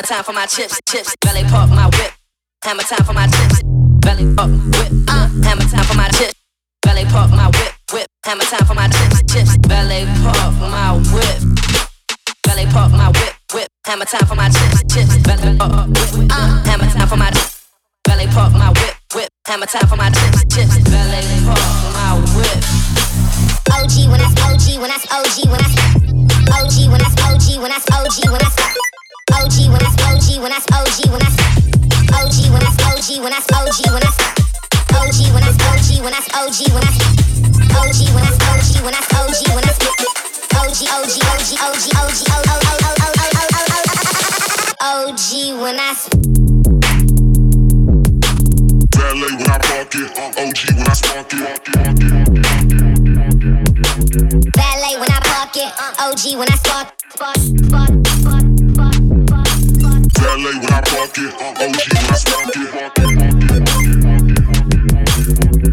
Hammer time for my chips, chips. Belly park my whip. Hammer time for my chips. Belly park whip. Uh, hammer time for my chips. Belly park my whip, whip. Hammer time for my chips, chips. Belly park my whip. Belly park my whip, whip. Hammer time for my chips, chips. Belly whip. Uh, hammer time for my chips. Belly park my whip, whip. Hammer time for my chips, chips. Belly park my whip. OG when I OG when I OG when I OG when I OG when I OG when I OG when I OG when I OG when I OG when I OG when I OG when I OG when I OG when I OG when I OG when I OG when I OG when I OG OG OG OG OG OG when I Valet when I park it, OG when I spark it. ballet when I park it OG when I spark spark spark spark Valet when I park it, uh, OG when I spark it.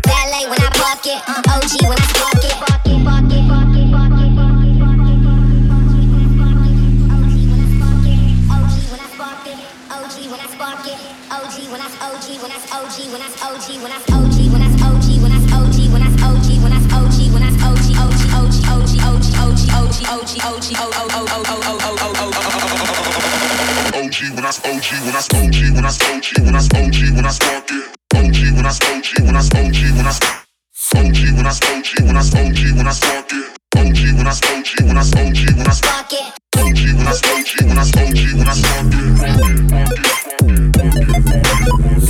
ballet when I park it uh, OG when I spark it OG when I spark it OG when I spark it. OG when I spark it. OG when I spark it. OG when I spark it. OG when I OG when I OG when I OG when I OG when I OG OG OG OG OG OG OG OG OG when I I OG when when I spark it. OG when I I OG when I when I OG when I spark it. OG when I spark it OG when I spark it.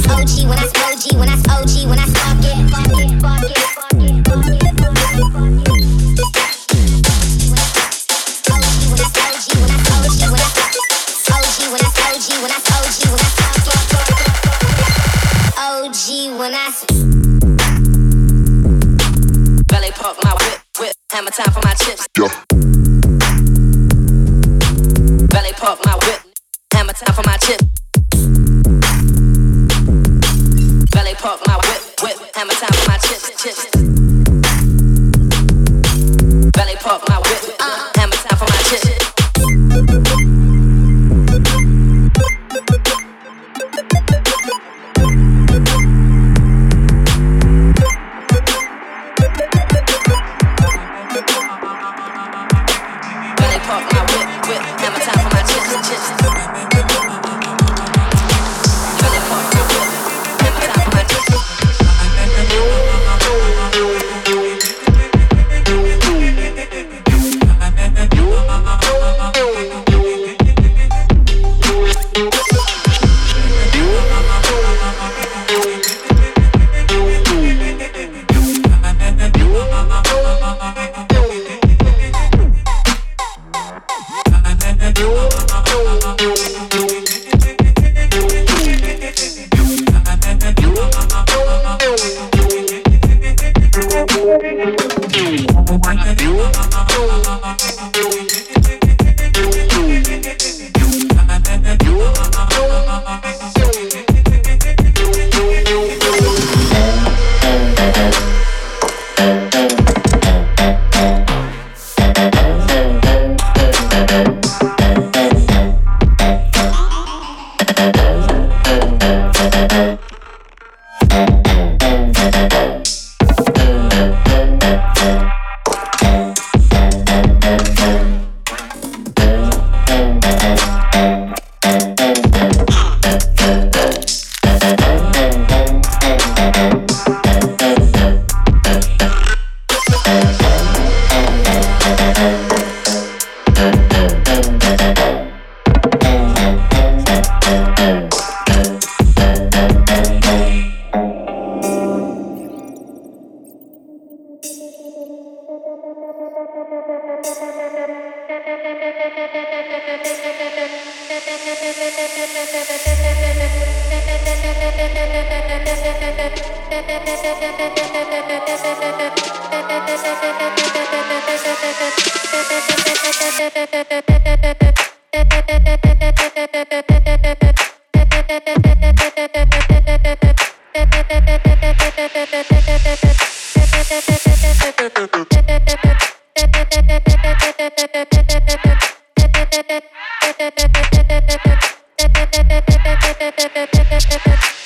OG when I I OG when I Hammer time for my chips. Yeah. Belly park my whip. Hammer time for my chip. Belly park my whip, whip. Hammer time for my chips, chips. Belly park my whip. Thank you.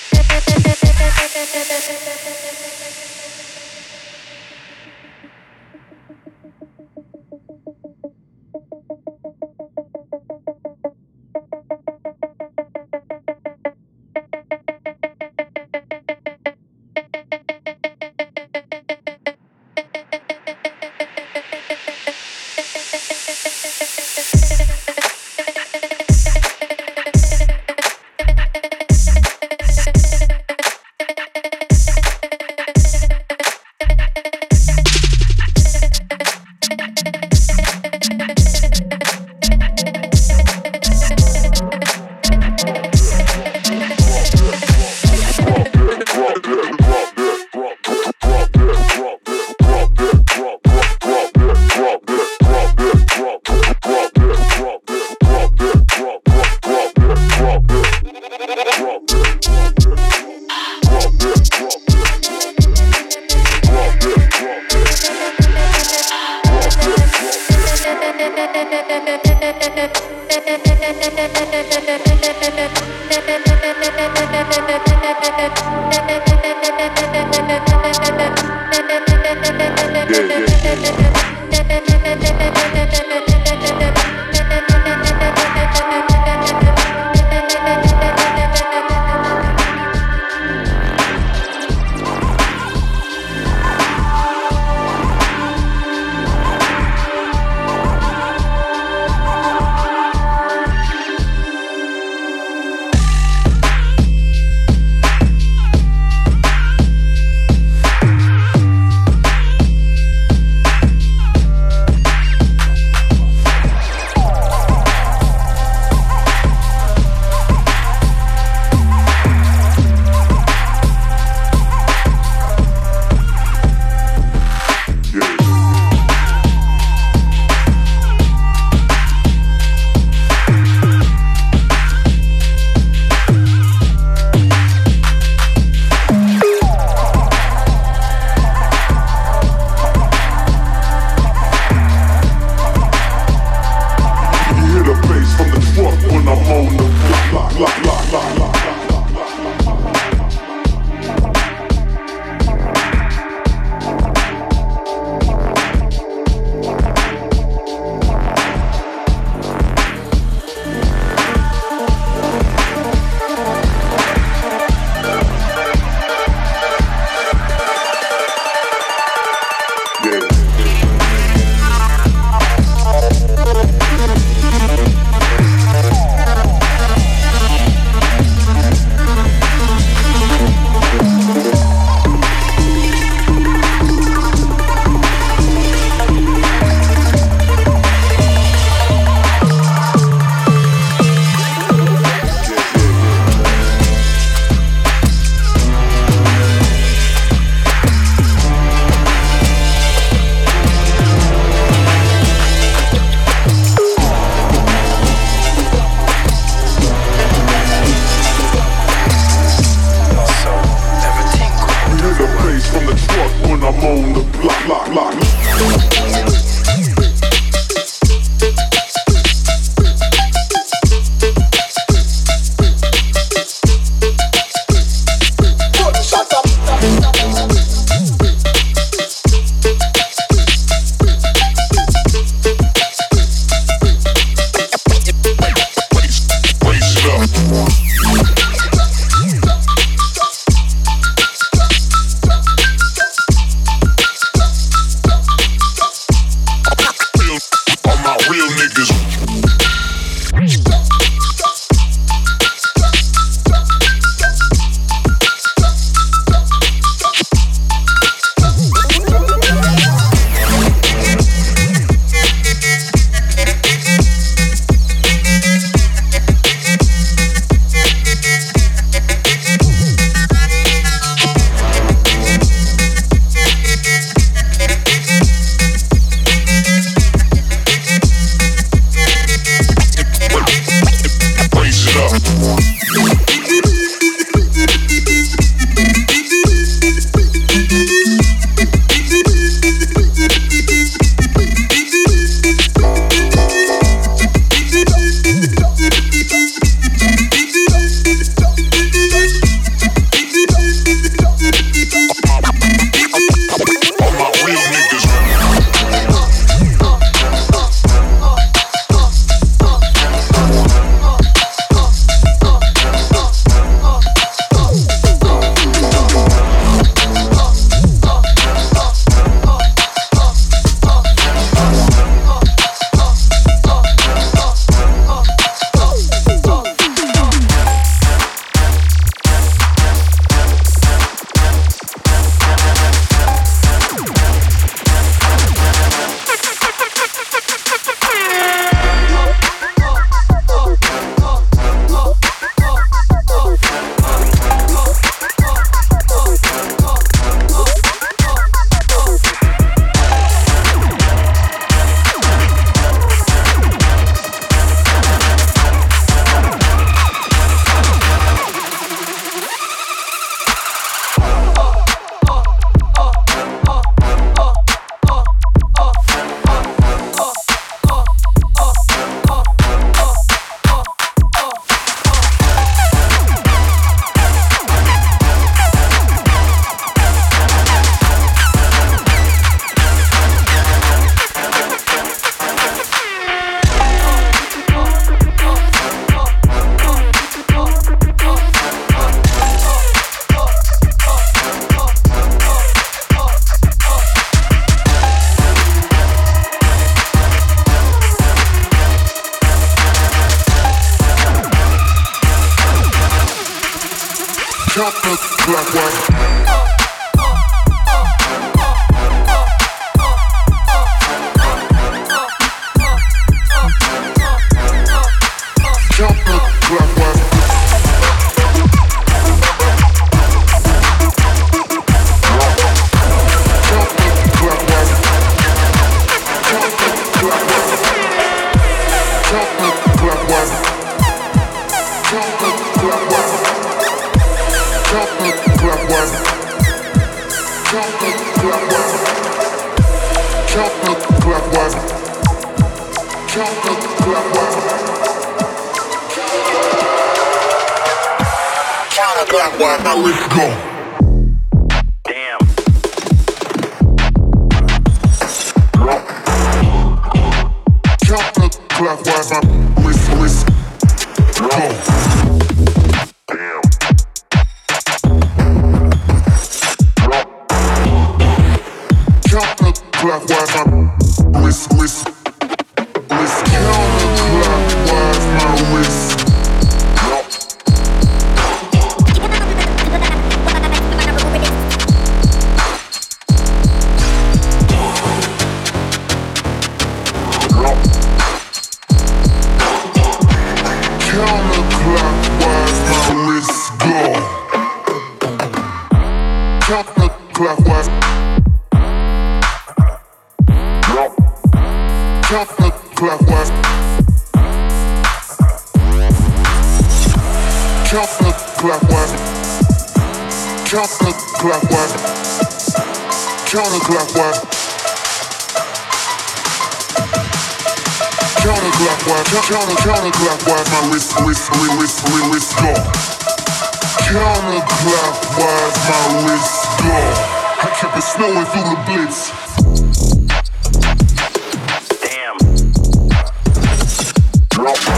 Counterclockwise,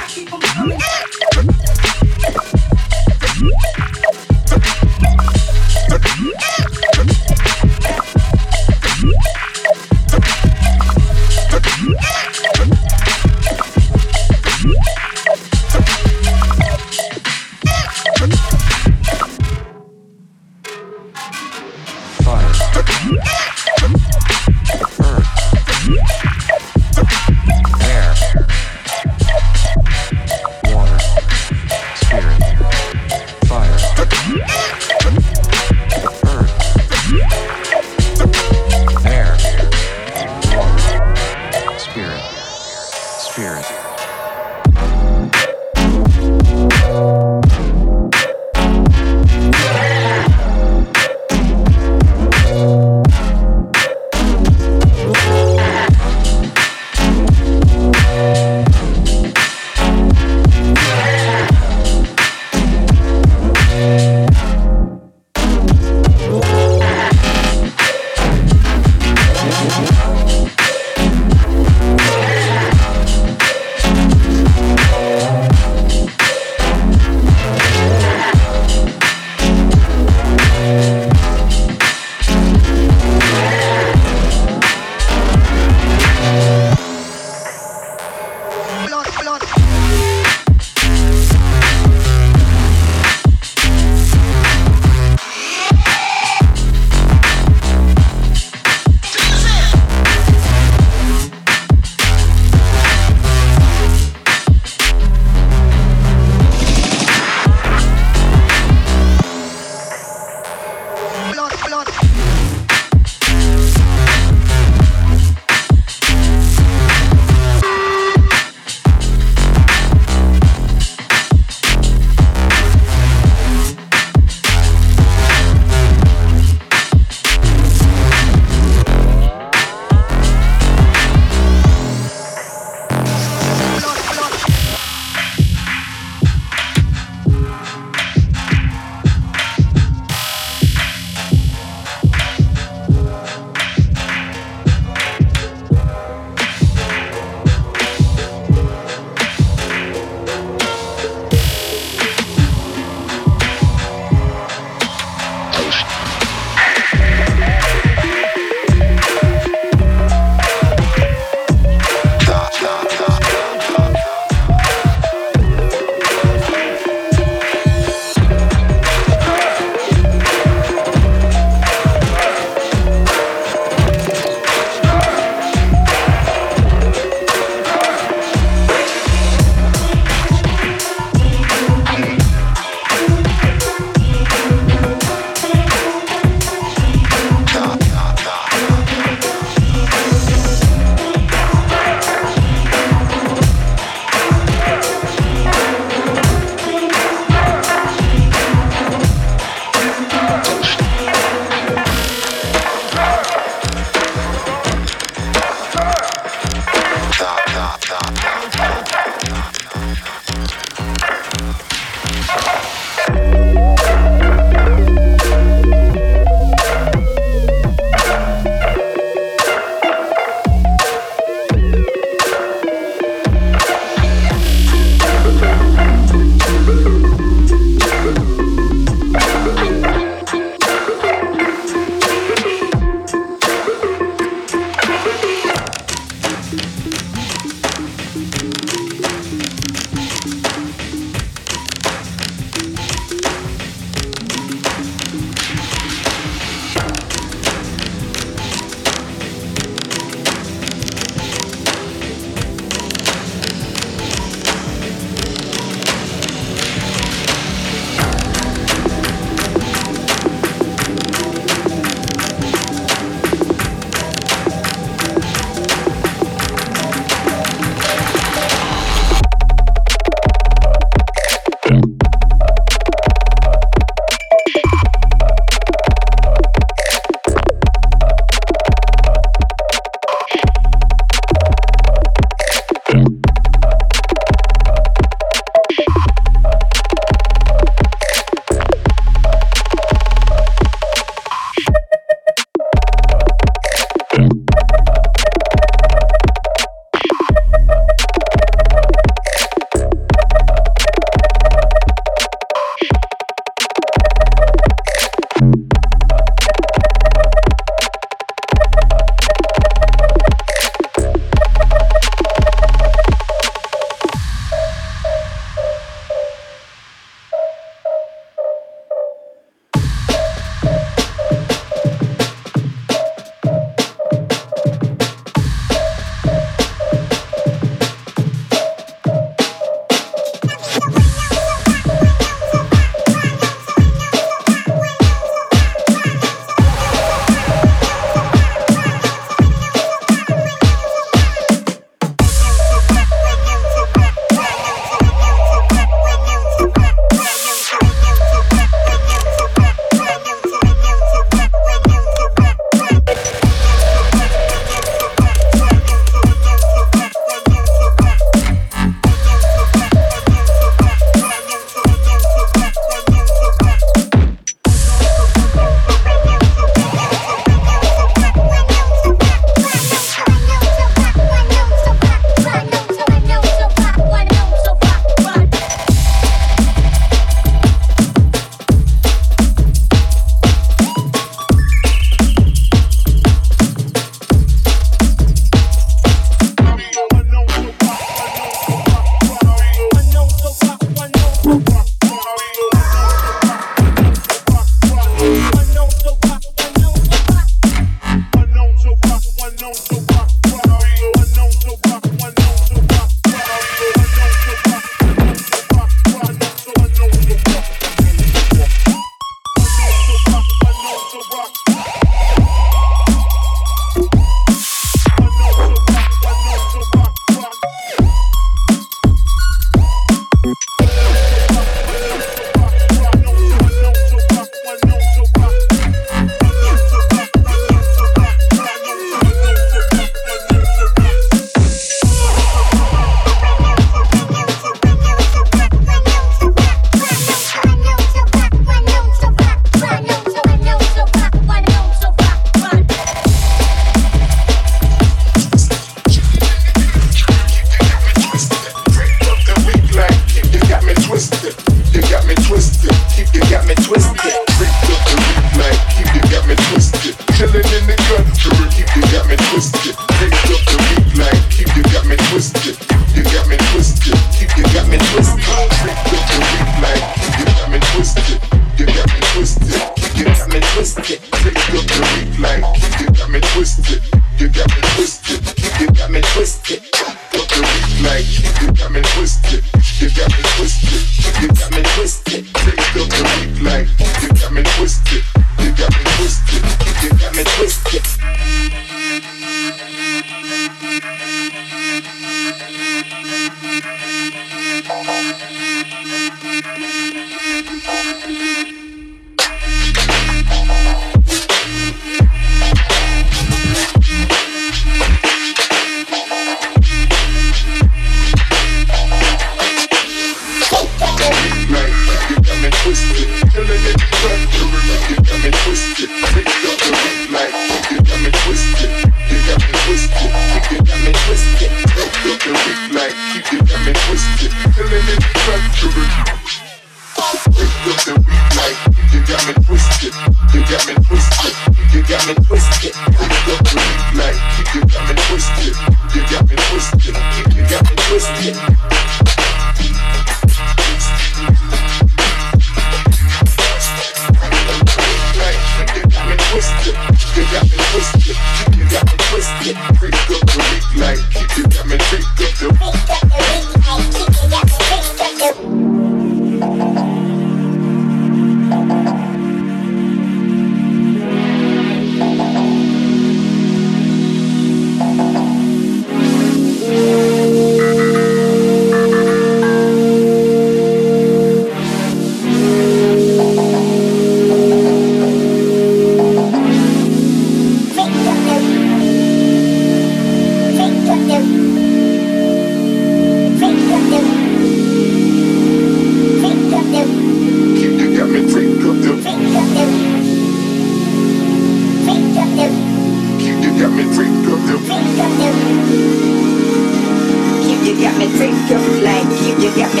take your flight. You, you got me